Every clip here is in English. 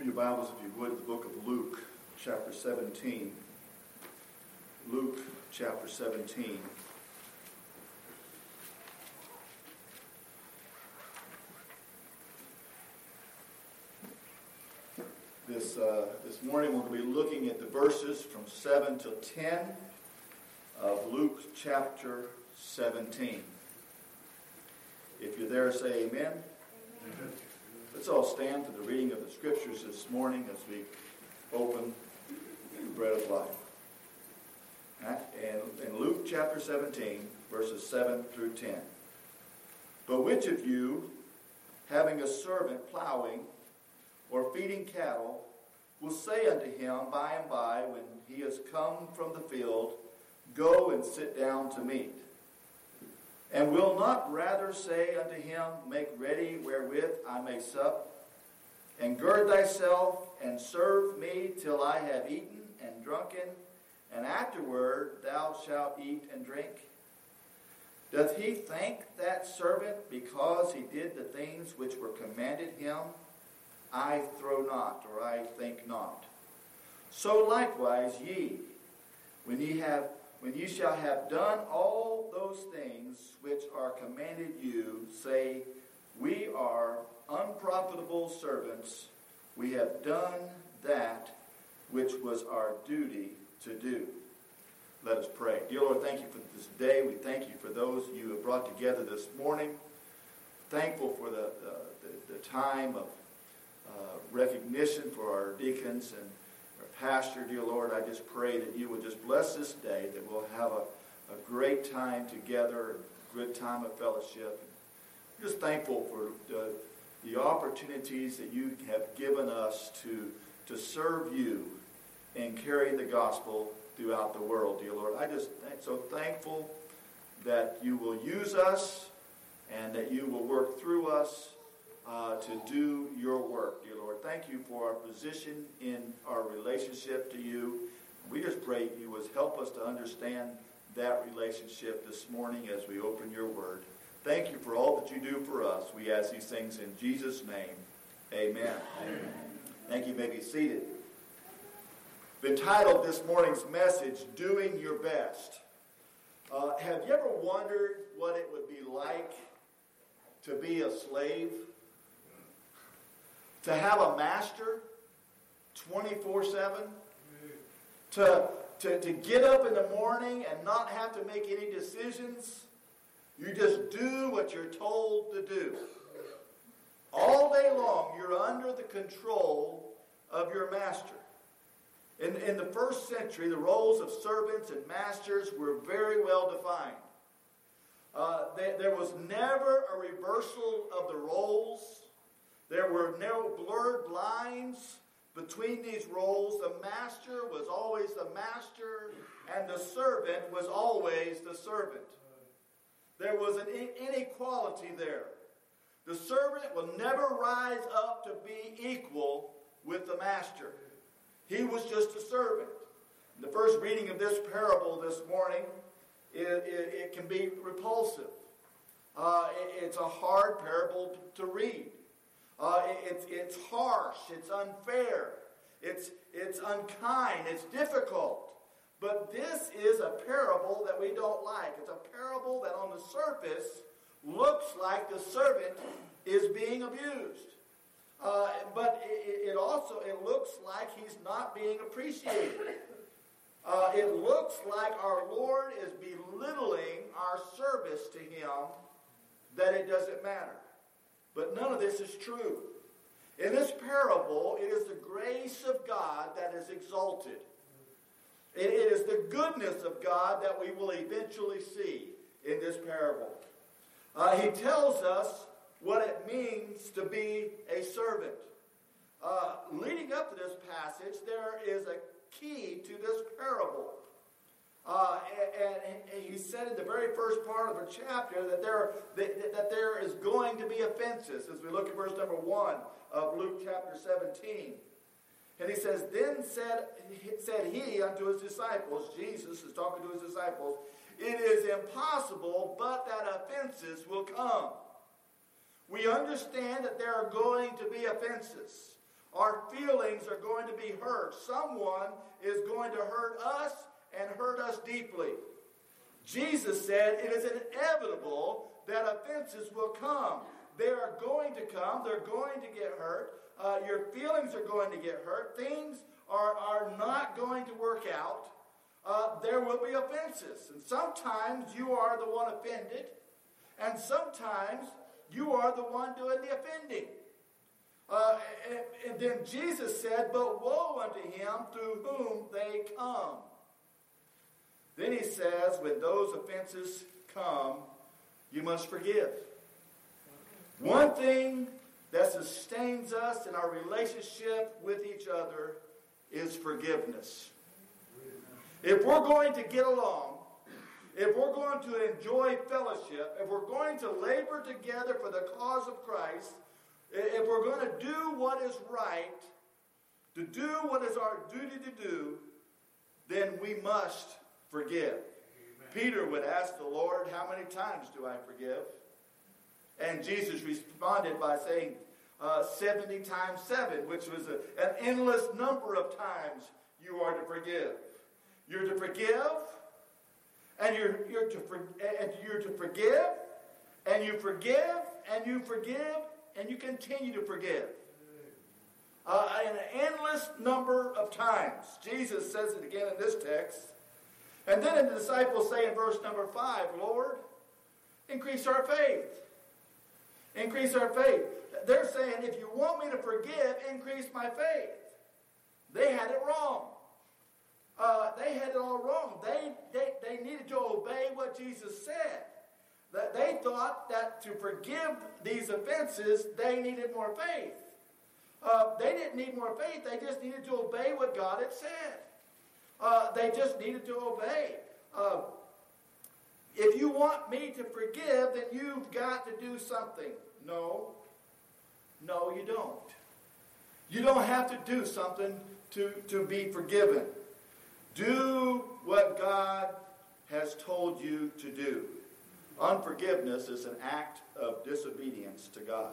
Open your Bibles, if you would, the book of Luke, chapter 17. Luke, chapter 17. This, uh, this morning we're going to be looking at the verses from 7 to 10 of Luke chapter 17. If you're there, say amen. amen. Let's all stand for the reading of the scriptures this morning as we open the bread of life. And in Luke chapter 17, verses 7 through 10. But which of you, having a servant plowing or feeding cattle, will say unto him by and by, when he has come from the field, Go and sit down to meat? And will not rather say unto him, Make ready wherewith I may sup, and gird thyself, and serve me till I have eaten and drunken, and afterward thou shalt eat and drink? Doth he thank that servant because he did the things which were commanded him? I throw not, or I think not. So likewise ye, when ye have when you shall have done all those things which are commanded you, say, We are unprofitable servants. We have done that which was our duty to do. Let us pray. Dear Lord, thank you for this day. We thank you for those you have brought together this morning. Thankful for the, the, the time of uh, recognition for our deacons and pastor, dear Lord, I just pray that you would just bless this day, that we'll have a, a great time together, a good time of fellowship. I'm just thankful for the, the opportunities that you have given us to, to serve you and carry the gospel throughout the world, dear Lord. I just so thankful that you will use us and that you will work through us uh, to do your work, dear Lord. Thank you for our position in our relationship to you. We just pray you would help us to understand that relationship this morning as we open your word. Thank you for all that you do for us. We ask these things in Jesus' name. Amen. Amen. Thank you. you may be seated. Been titled this morning's message, Doing Your Best. Uh, have you ever wondered what it would be like to be a slave? To have a master 24 7, to, to, to get up in the morning and not have to make any decisions. You just do what you're told to do. All day long, you're under the control of your master. In, in the first century, the roles of servants and masters were very well defined. Uh, they, there was never a reversal of the roles. There were no blurred lines between these roles. The master was always the master, and the servant was always the servant. There was an inequality there. The servant will never rise up to be equal with the master. He was just a servant. The first reading of this parable this morning, it, it, it can be repulsive. Uh, it, it's a hard parable to read. Uh, it's, it's harsh, it's unfair, it's, it's unkind, it's difficult. But this is a parable that we don't like. It's a parable that on the surface looks like the servant is being abused. Uh, but it, it, also it looks like he's not being appreciated. Uh, it looks like our Lord is belittling our service to Him, that it doesn't matter. But none of this is true. In this parable, it is the grace of God that is exalted. It is the goodness of God that we will eventually see in this parable. Uh, he tells us what it means to be a servant. Uh, leading up to this passage, there is a key to this parable. Uh, and, and, he said in the very first part of the chapter that there, that, that there is going to be offenses as we look at verse number 1 of Luke chapter 17. And he says, Then said, said he unto his disciples, Jesus is talking to his disciples, It is impossible but that offenses will come. We understand that there are going to be offenses. Our feelings are going to be hurt. Someone is going to hurt us and hurt us deeply. Jesus said it is inevitable that offenses will come. They are going to come. They're going to get hurt. Uh, your feelings are going to get hurt. Things are, are not going to work out. Uh, there will be offenses. And sometimes you are the one offended, and sometimes you are the one doing the offending. Uh, and, and then Jesus said, But woe unto him through whom they come. Then he says, When those offenses come, you must forgive. One thing that sustains us in our relationship with each other is forgiveness. If we're going to get along, if we're going to enjoy fellowship, if we're going to labor together for the cause of Christ, if we're going to do what is right, to do what is our duty to do, then we must forgive. Amen. Peter would ask the Lord, How many times do I forgive? And Jesus responded by saying, uh, 70 times 7, which was a, an endless number of times you are to forgive. You're to forgive, and you're, you're, to, for, and you're to forgive, and you forgive, and you forgive, and you continue to forgive. Uh, an endless number of times. Jesus says it again in this text. And then the disciples say in verse number 5, Lord, increase our faith. Increase our faith. They're saying, if you want me to forgive, increase my faith. They had it wrong. Uh, they had it all wrong. They, they, they needed to obey what Jesus said. That they thought that to forgive these offenses, they needed more faith. Uh, they didn't need more faith. They just needed to obey what God had said. Uh, they just needed to obey. Uh, if you want me to forgive, then you've got to do something. No. No, you don't. You don't have to do something to, to be forgiven. Do what God has told you to do. Unforgiveness is an act of disobedience to God.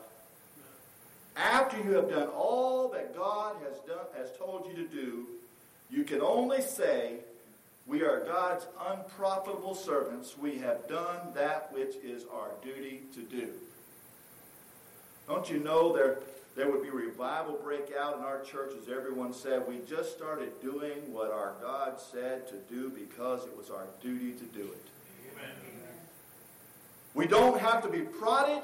After you have done all that God has done has told you to do, you can only say, We are God's unprofitable servants. We have done that which is our duty to do. Don't you know there, there would be revival break out in our church as everyone said, we just started doing what our God said to do because it was our duty to do it. Amen. We don't have to be prodded.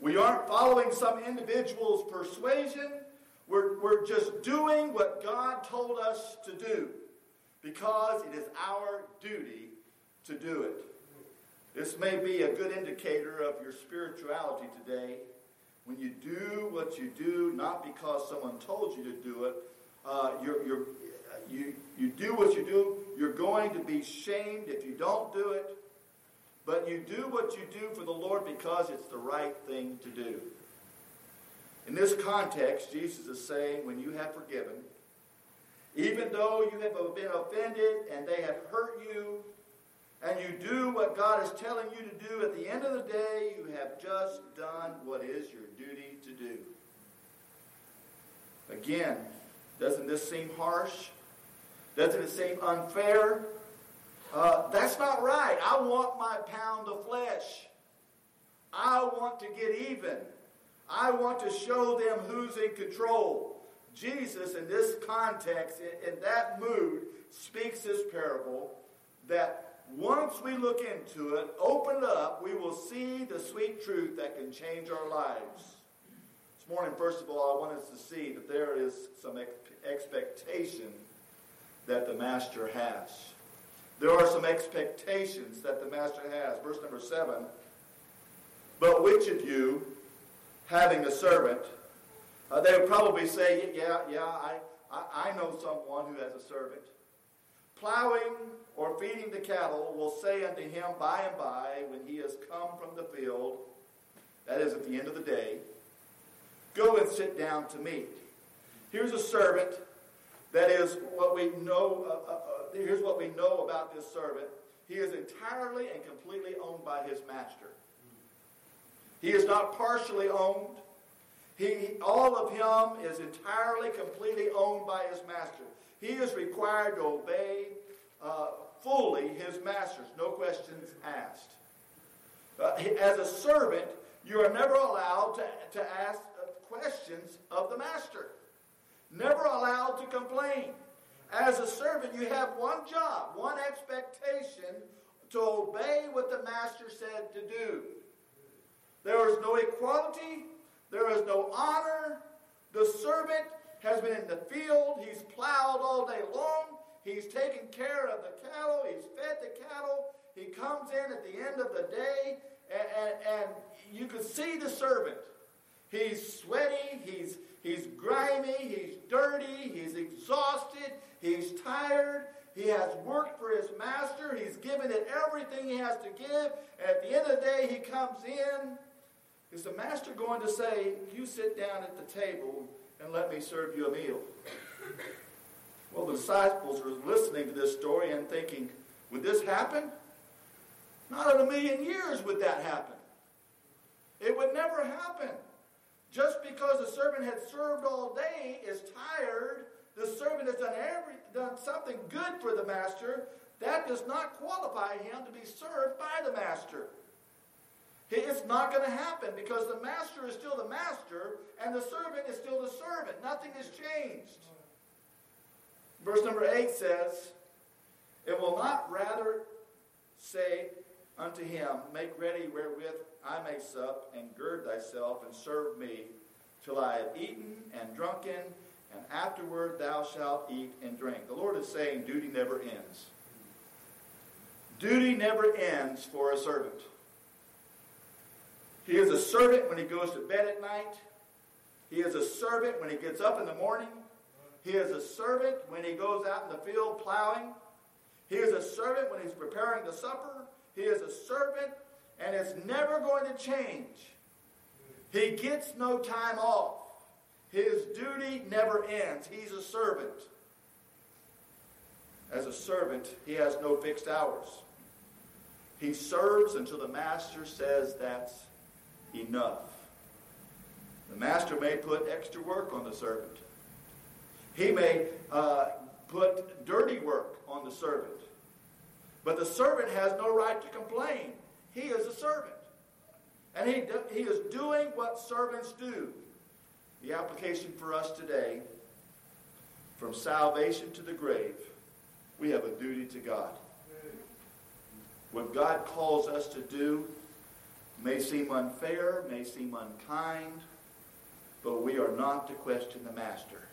We aren't following some individual's persuasion. We're, we're just doing what God told us to do because it is our duty to do it. This may be a good indicator of your spirituality today when you do what you do, not because someone told you to do it. Uh, you're, you're, you, you do what you do, you're going to be shamed if you don't do it. But you do what you do for the Lord because it's the right thing to do. In this context, Jesus is saying, when you have forgiven, even though you have been offended and they have hurt you, and you do what God is telling you to do, at the end of the day, you have just done what is your duty to do. Again, doesn't this seem harsh? Doesn't it seem unfair? Uh, that's not right. I want my pound of flesh. I want to get even. I want to show them who's in control. Jesus, in this context, in, in that mood, speaks this parable that once we look into it, open up, we will see the sweet truth that can change our lives. This morning, first of all, I want us to see that there is some expectation that the Master has. There are some expectations that the Master has. Verse number seven. But which of you, having a servant, uh, they would probably say, Yeah, yeah, I, I, I know someone who has a servant plowing or feeding the cattle will say unto him by and by, when he has come from the field, that is at the end of the day, Go and sit down to meat. Here's a servant that is what we know. Uh, uh, uh, here's what we know about this servant. He is entirely and completely owned by his master. He is not partially owned. He, all of him is entirely, completely owned by his master. He is required to obey uh, fully his masters, no questions asked. Uh, as a servant, you are never allowed to, to ask uh, questions of the master, never allowed to complain. As a servant, you have one job, one expectation to obey what the master said to do. There is no equality, there is no honor. The servant has been in the field, he's plowed all day long, he's taken care of the cattle, he's fed the cattle. He comes in at the end of the day, and, and, and you can see the servant. He's sweaty, he's, he's grimy, he's dirty, he's exhausted, he's tired, he has worked for his master, he's given it everything he has to give. At the end of the day, he comes in. Is the master going to say, You sit down at the table and let me serve you a meal? Well, the disciples were listening to this story and thinking, Would this happen? Not in a million years would that happen. It would never happen. Just because the servant had served all day is tired, the servant has done, every, done something good for the master, that does not qualify him to be served by the master. It's not going to happen because the master is still the master and the servant is still the servant. Nothing has changed. Verse number 8 says, It will not rather say unto him, Make ready wherewith I may sup, and gird thyself, and serve me, till I have eaten and drunken, and afterward thou shalt eat and drink. The Lord is saying duty never ends. Duty never ends for a servant. He is a servant when he goes to bed at night. He is a servant when he gets up in the morning. He is a servant when he goes out in the field plowing. He is a servant when he's preparing the supper. He is a servant, and it's never going to change. He gets no time off. His duty never ends. He's a servant. As a servant, he has no fixed hours. He serves until the master says that's enough. The master may put extra work on the servant. He may uh, put dirty work on the servant. But the servant has no right to complain. He is a servant. And he, do, he is doing what servants do. The application for us today from salvation to the grave, we have a duty to God. What God calls us to do may seem unfair, may seem unkind, but we are not to question the Master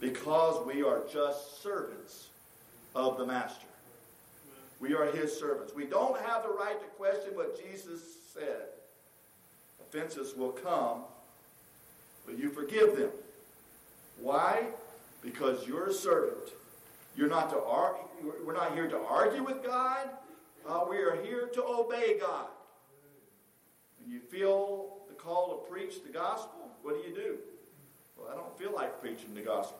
because we are just servants of the Master. We are his servants. We don't have the right to question what Jesus said. Offenses will come, but you forgive them. Why? Because you're a servant. You're not to argue. We're not here to argue with God. Uh, we are here to obey God. When you feel the call to preach the gospel, what do you do? Well, I don't feel like preaching the gospel.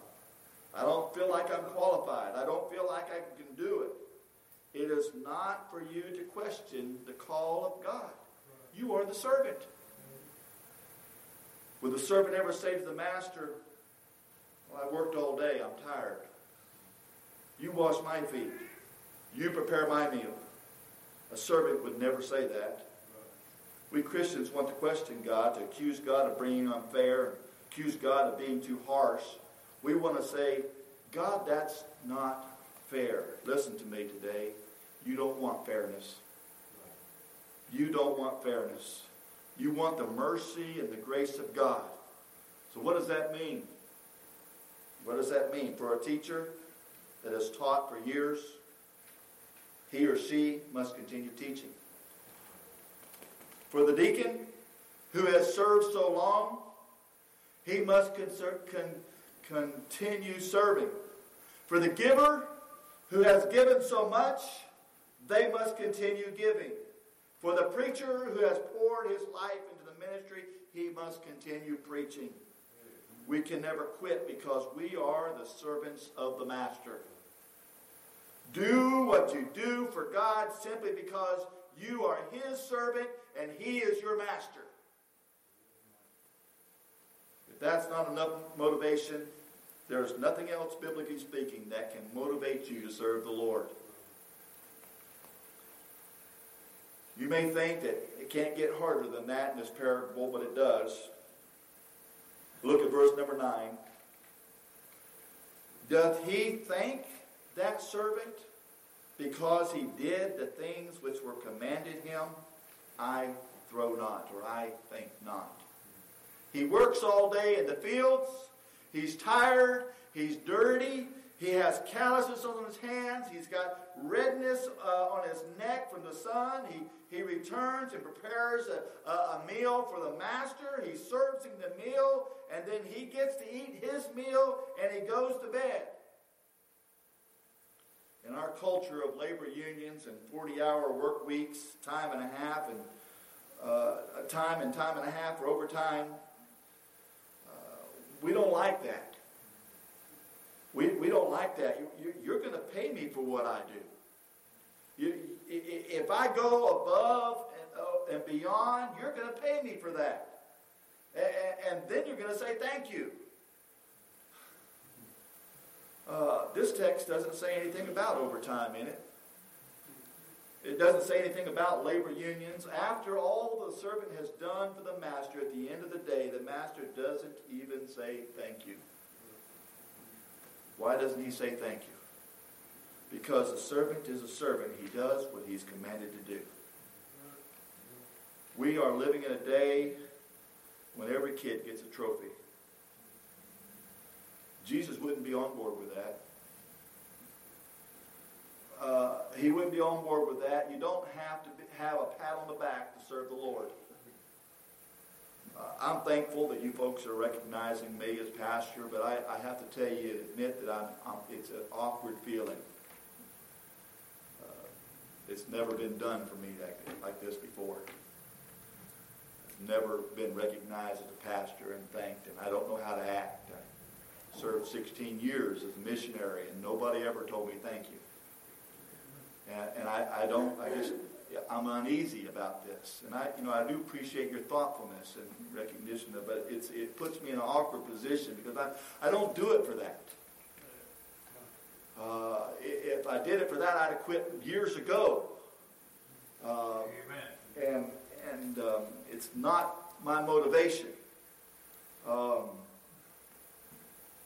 I don't feel like I'm qualified. I don't feel like I can do it. It is not for you to question the call of God. You are the servant. Would the servant ever say to the master, Well, I worked all day, I'm tired. You wash my feet. You prepare my meal. A servant would never say that. We Christians want to question God, to accuse God of being unfair, accuse God of being too harsh. We want to say, God, that's not fair. Listen to me today. You don't want fairness. You don't want fairness. You want the mercy and the grace of God. So, what does that mean? What does that mean? For a teacher that has taught for years, he or she must continue teaching. For the deacon who has served so long, he must con- continue serving. For the giver who has given so much, they must continue giving. For the preacher who has poured his life into the ministry, he must continue preaching. We can never quit because we are the servants of the Master. Do what you do for God simply because you are his servant and he is your master. If that's not enough motivation, there's nothing else, biblically speaking, that can motivate you to serve the Lord. You may think that it can't get harder than that in this parable, but it does. Look at verse number 9. Doth he thank that servant because he did the things which were commanded him? I throw not, or I think not. He works all day in the fields. He's tired. He's dirty. He has calluses on his hands. He's got redness uh, on his neck from the sun. He, he returns and prepares a, a, a, meal for the master. He serves him the meal, and then he gets to eat his meal and he goes to bed. In our culture of labor unions and 40 hour work weeks, time and a half, and uh, time and time and a half for overtime, uh, we don't like that. We, we don't like that. You, you, are going to pay me for what I do. You, if I go above and, uh, beyond, you're going to pay me for that. And then you're going to say thank you. Uh, this text doesn't say anything about overtime in it. It doesn't say anything about labor unions. After all the servant has done for the master, at the end of the day, the master doesn't even say thank you. Why doesn't he say thank you? Because a servant is a servant. He does what he's commanded to do. We are living in a day when every kid gets a trophy. Jesus wouldn't be on board with that. Uh, he wouldn't be on board with that. You don't have to have a pat on the back to serve the Lord. Uh, I'm thankful that you folks are recognizing me as pastor, but I, I have to tell you and admit that I'm, I'm, it's an awkward feeling. Uh, it's never been done for me like, like this before. I've never been recognized as a pastor and thanked, and I don't know how to act. I served 16 years as a missionary, and nobody ever told me thank you. And, and I, I don't, I just, I'm uneasy about this. And I, you know, I do appreciate your thoughtfulness and recognition of but it's, it puts me in an awkward position because I, I don't do it for that. Uh, if I did it for that, I'd have quit years ago. Uh, Amen. And, and um, it's not my motivation um,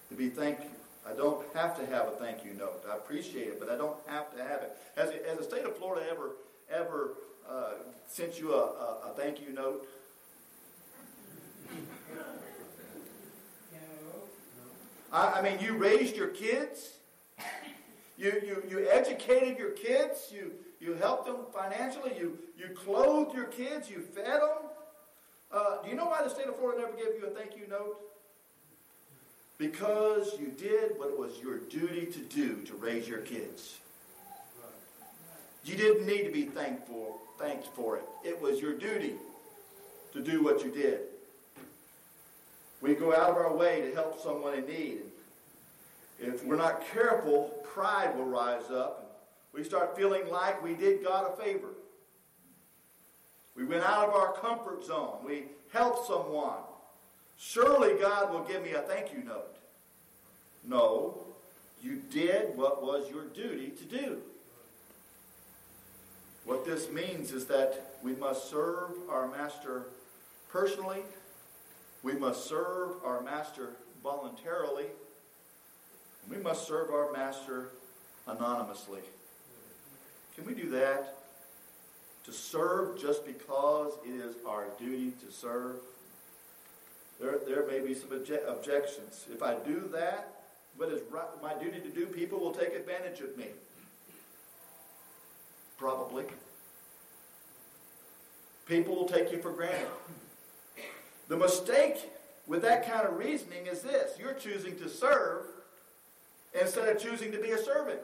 to be thanked I don't have to have a thank you note. I appreciate it, but I don't have to have it. Has, has the state of Florida ever ever uh, sent you a, a, a, thank you note? I, I mean, you raised your kids. You, you, you educated your kids. You, you helped them financially. You, you clothed your kids. You fed them. Uh, do you know why the state of Florida never gave you a thank you note? Because you did what it was your duty to do to raise your kids. You didn't need to be thankful, thanked for it. It was your duty to do what you did. We go out of our way to help someone in need. If we're not careful, pride will rise up. We start feeling like we did God a favor. We went out of our comfort zone. We helped someone. Surely God will give me a thank you note. No, you did what was your duty to do. What this means is that we must serve our master personally, we must serve our master voluntarily, we must serve our master anonymously. Can we do that? To serve just because it is our duty to serve? There, there may be some obje- objections. If I do that, what is right, my duty to do, people will take advantage of me. Probably. People will take you for granted. The mistake with that kind of reasoning is this you're choosing to serve instead of choosing to be a servant.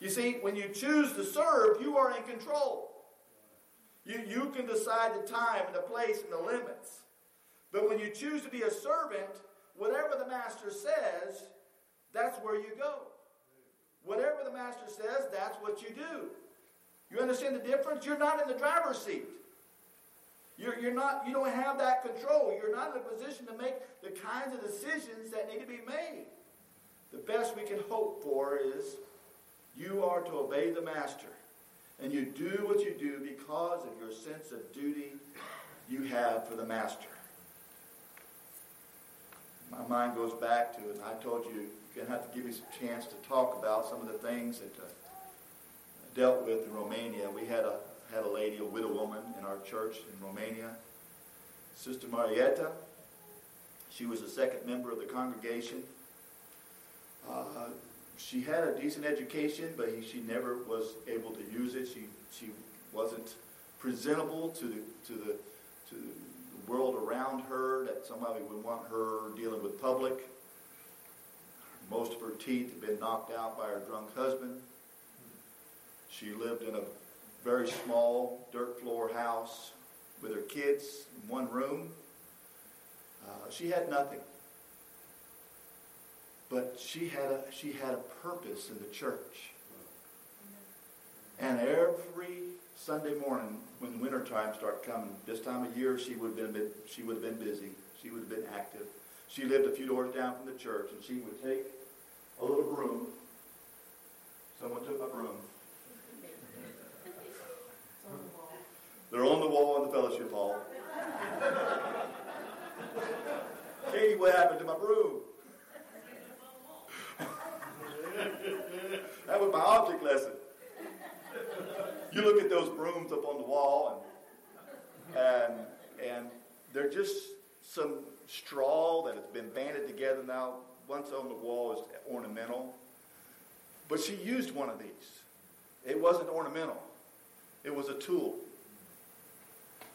You see, when you choose to serve, you are in control. You, you can decide the time and the place and the limits. But when you choose to be a servant, whatever the master says, that's where you go. Whatever the master says, that's what you do. You understand the difference? You're not in the driver's seat. You're, You're, not, you don't have that control. You're not in a position to make the kinds of decisions that need to be made. The best we can hope for is you are to obey the master. And you do what you do because of your sense of duty you have for the master. Mind goes back to, and I told you, you're going to have to give me some chance to talk about some of the things that uh, dealt with in Romania. We had a had a lady, a widow woman in our church in Romania, Sister Marietta. She was a second member of the congregation. Uh, she had a decent education, but she never was able to use it. She she wasn't presentable to the to the to world around her that somebody would want her dealing with public. Most of her teeth had been knocked out by her drunk husband. She lived in a very small dirt floor house with her kids in one room. Uh, she had nothing. But she had a she had a purpose in the church. And every Sunday morning, when the winter time started coming, this time of year, she would have been she would have been busy. She would have been active. She lived a few doors down from the church, and she would take a little broom. Someone took my broom. They're on the wall in the fellowship hall. Katie, what happened to my broom? that was my object lesson. You look at those brooms up on the wall, and and and they're just some straw that has been banded together now. Once on the wall is ornamental, but she used one of these. It wasn't ornamental; it was a tool.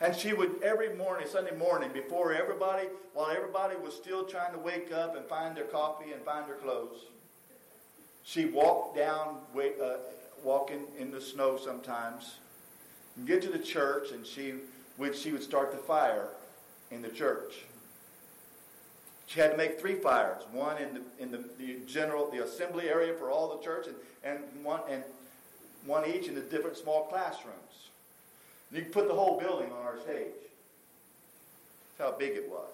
And she would every morning, Sunday morning, before everybody, while everybody was still trying to wake up and find their coffee and find their clothes, she walked down, uh, walking in the snow sometimes, and get to the church, and she would she would start the fire in the church. She had to make three fires: one in the in the, the general the assembly area for all the church, and, and one and one each in the different small classrooms. You can put the whole building on our stage. That's how big it was.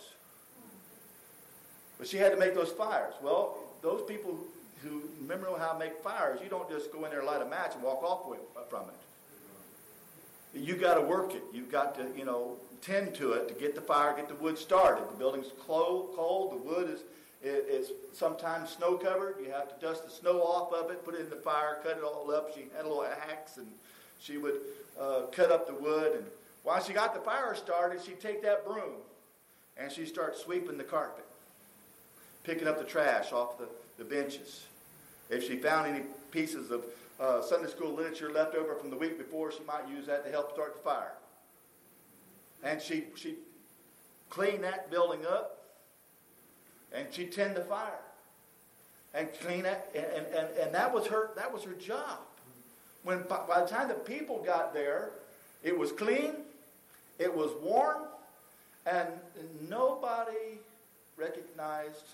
But she had to make those fires. Well, those people who remember how to make fires, you don't just go in there, light a match, and walk off with, from it. You got to work it. You've got to, you know, tend to it to get the fire, get the wood started. The building's cold, cold. The wood is is sometimes snow covered. You have to dust the snow off of it, put it in the fire, cut it all up. She had a little axe and she would uh, cut up the wood. And while she got the fire started, she'd take that broom and she'd start sweeping the carpet, picking up the trash off the, the benches. If she found any pieces of uh, Sunday school literature left over from the week before, she might use that to help start the fire. And she she clean that building up, and she tend the fire, and clean it, and, and, and that was her that was her job. When by the time the people got there, it was clean, it was warm, and nobody recognized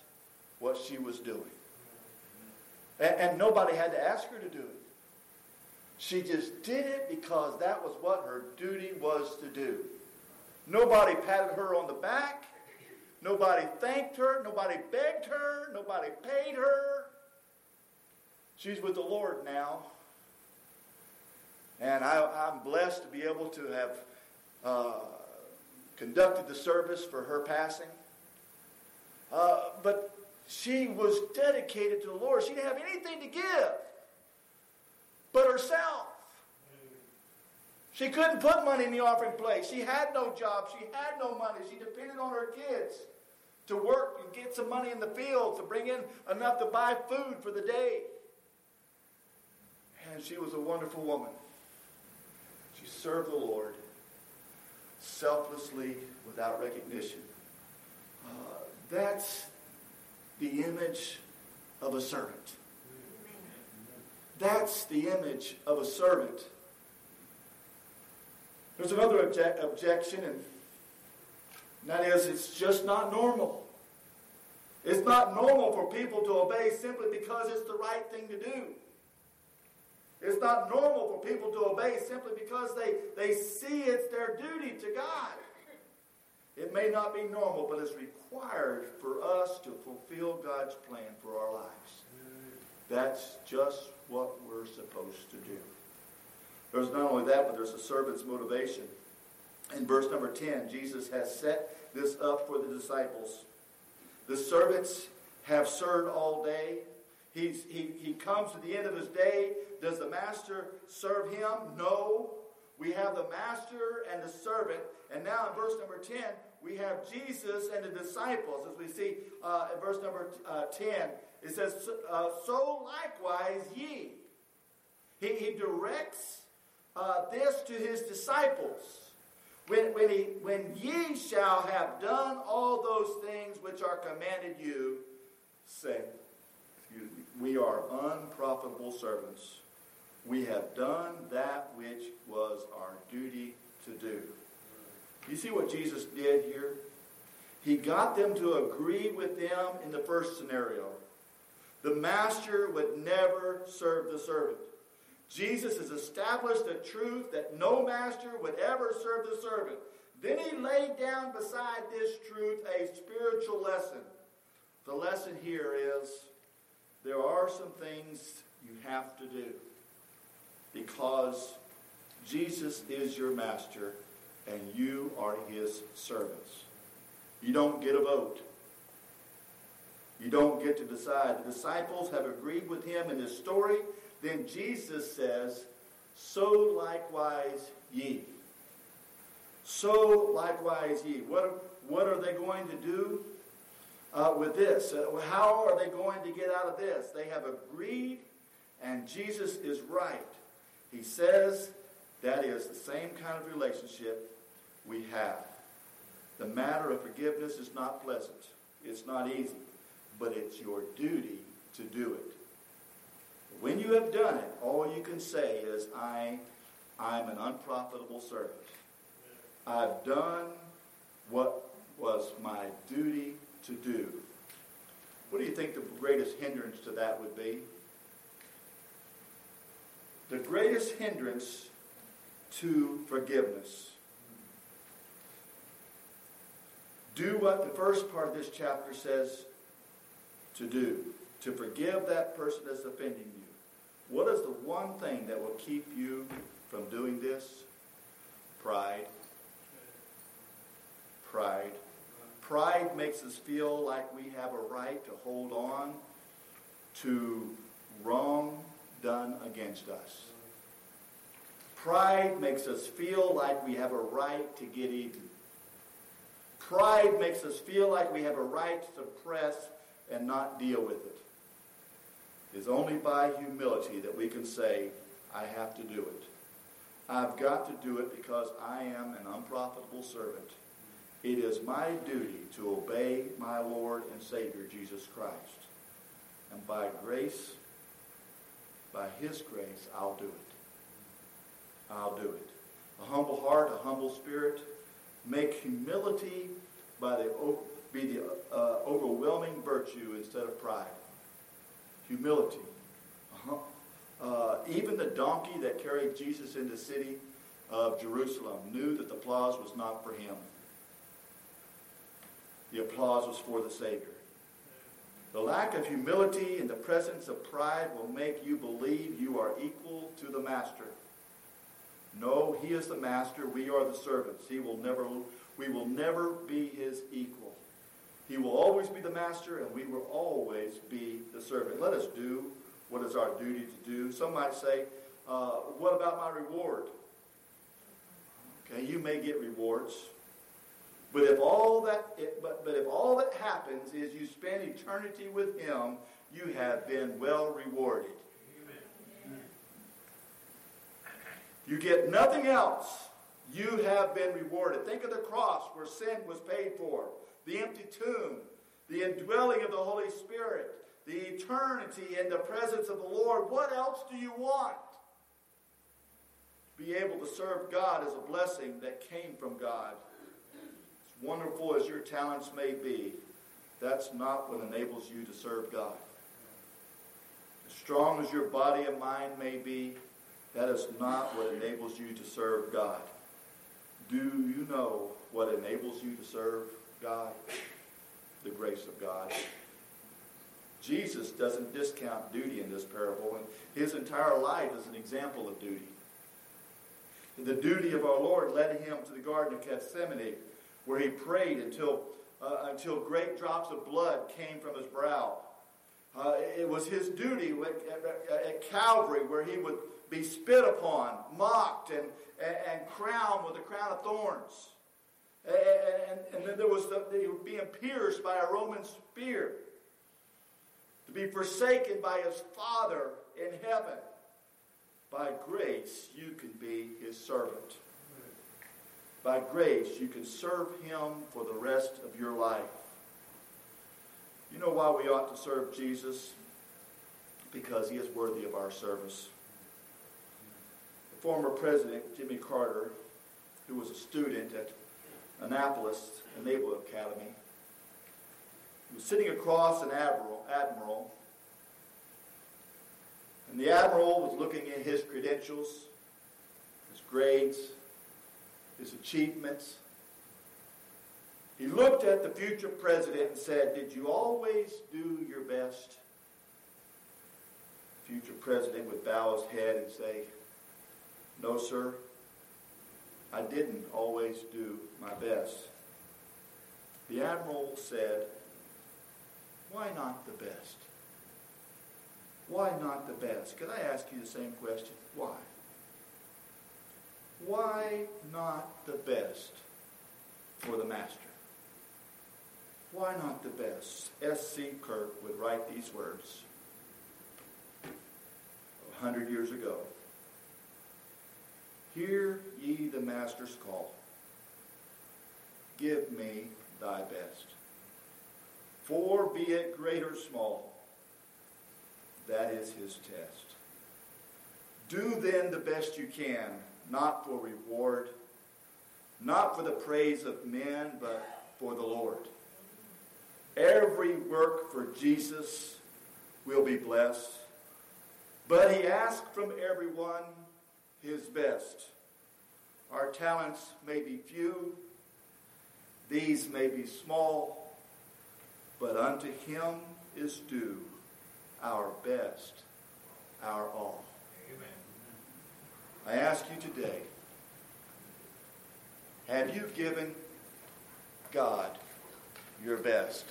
what she was doing. And, and, nobody had to ask her to do it. She just did it because that was what her duty was to do. Nobody patted her on the back. Nobody thanked her. Nobody begged her. Nobody paid her. She's with the Lord now. And I, am blessed to be able to have uh, conducted the service for her passing. Uh, but she was dedicated to the Lord. She didn't have anything to give but herself. She couldn't put money in the offering plate. She had no job. She had no money. She depended on her kids to work and get some money in the fields to bring in enough to buy food for the day. And she was a wonderful woman. She served the Lord selflessly without recognition. Uh, that's the image of a servant. That's the image of a servant. There's another obje- objection, and that is it's just not normal. It's not normal for people to obey simply because it's the right thing to do. It's not normal for people to obey simply because they, they see it's their duty to God. It may not be normal, but it's required for us to fulfill God's plan for our lives. That's just what we're supposed to do. There's not only that, but there's a servant's motivation. In verse number 10, Jesus has set this up for the disciples. The servants have served all day. He's, he, he comes to the end of his day. Does the master serve him? No. We have the master and the servant. And now in verse number 10, we have Jesus and the disciples. As we see uh, in verse number uh, 10, it says, uh, So likewise ye. He, he directs uh, this to his disciples. When, when, he, when ye shall have done all those things which are commanded you, say, excuse me, we are unprofitable servants. We have done that which was our duty to do. You see what Jesus did here? He got them to agree with them in the first scenario. The master would never serve the servant. Jesus has established a truth that no master would ever serve the servant. Then he laid down beside this truth a spiritual lesson. The lesson here is there are some things you have to do because Jesus is your master and you are his servants. You don't get a vote. You don't get to decide. The disciples have agreed with him in this story. Then Jesus says, So likewise ye. So likewise ye. What, what are they going to do uh, with this? Uh, how are they going to get out of this? They have agreed, and Jesus is right. He says that is the same kind of relationship we have. The matter of forgiveness is not pleasant, it's not easy, but it's your duty to do it. When you have done it, all you can say is, I, I'm an unprofitable servant. I've done what was my duty to do. What do you think the greatest hindrance to that would be? The greatest hindrance to forgiveness. Do what the first part of this chapter says to do to forgive that person that's offending you. What is the one thing that will keep you from doing this? Pride. Pride. Pride makes us feel like we have a right to hold on to wrong done against us. Pride makes us feel like we have a right to get even. Pride makes us feel like we have a right to suppress and not deal with it. It's only by humility that we can say, I have to do it. I've got to do it because I am an unprofitable servant. It is my duty to obey my Lord and Savior, Jesus Christ. And by grace, by His grace, I'll do it. I'll do it. A humble heart, a humble spirit. Make humility by the, be the uh, overwhelming virtue instead of pride. Humility. Uh-huh. Uh, even the donkey that carried Jesus into the city of Jerusalem knew that the applause was not for him. The applause was for the Savior. The lack of humility in the presence of pride will make you believe you are equal to the master. No, he is the master, we are the servants. He will never we will never be his equal. He will always be the master and we will always be the servant. Let us do what is our duty to do. Some might say, uh, what about my reward? Okay, you may get rewards. But if all that but, but if all that happens is you spend eternity with him, you have been well rewarded. Amen. You get nothing else. You have been rewarded. Think of the cross where sin was paid for, the empty tomb, the indwelling of the Holy Spirit, the eternity in the presence of the Lord. What else do you want? Be able to serve God is a blessing that came from God As wonderful as your talents may be, that's not what enables you to serve God. As strong as your body and mind may be, that is not what enables you to serve God. Do you know what enables you to serve God? The grace of God. Jesus doesn't discount duty in this parable, and his entire life is an example of duty. The duty of our Lord led him to the Garden of Gethsemane, where he prayed until, uh, until great drops of blood came from his brow. Uh, it was his duty at, at, at, Calvary where he would be spit upon, mocked, and, and, and crowned with a crown of thorns. And, and then there was the, the, being pierced by a Roman spear, to be forsaken by his Father in heaven. By grace, you can be his servant. By grace, you can serve him for the rest of your life. You know why we ought to serve Jesus? Because he is worthy of our service. The former president, Jimmy Carter, who was a student at Annapolis the Naval Academy, He was sitting across an admiral, admiral, and the admiral was looking at his credentials, his grades, his achievements, he looked at the future president and said, Did you always do your best? The future president would bow his head and say, No, sir. I didn't always do my best. The admiral said, Why not the best? Why not the best? Could I ask you the same question? Why? Why not the best for the master? Why not the best? S.C. Kirk would write these words a hundred years ago. Hear ye the Master's call. Give me thy best. For be it great or small, that is his test. Do then the best you can, not for reward, not for the praise of men, but for the Lord. Every work for Jesus will be blessed. But he asked from everyone his best. Our talents may be few, these may be small, but unto him is due our best, our all. Amen. I ask you today have you given God your best?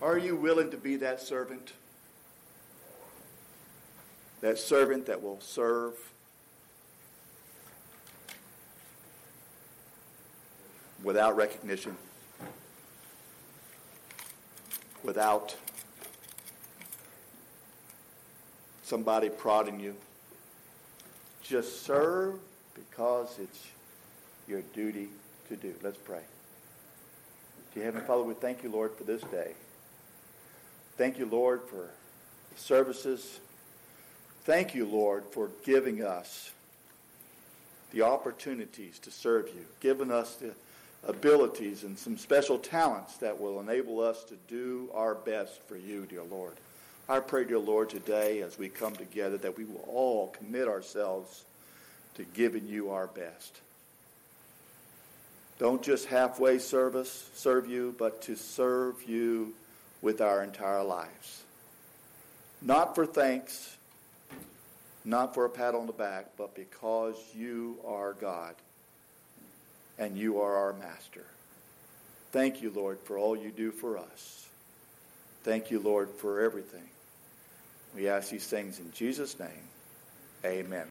Are you willing to be that servant? That servant that will serve without recognition, without somebody prodding you. Just serve because it's your duty to do. Let's pray. Dear Heavenly Father, we thank you, Lord, for this day. Thank you, Lord, for the services. Thank you, Lord, for giving us the opportunities to serve you, giving us the abilities and some special talents that will enable us to do our best for you, dear Lord. I pray, dear Lord, today as we come together that we will all commit ourselves to giving you our best. Don't just halfway service, serve you, but to serve you with our entire lives. Not for thanks, not for a pat on the back, but because you are God and you are our master. Thank you, Lord, for all you do for us. Thank you, Lord, for everything. We ask these things in Jesus' name. Amen.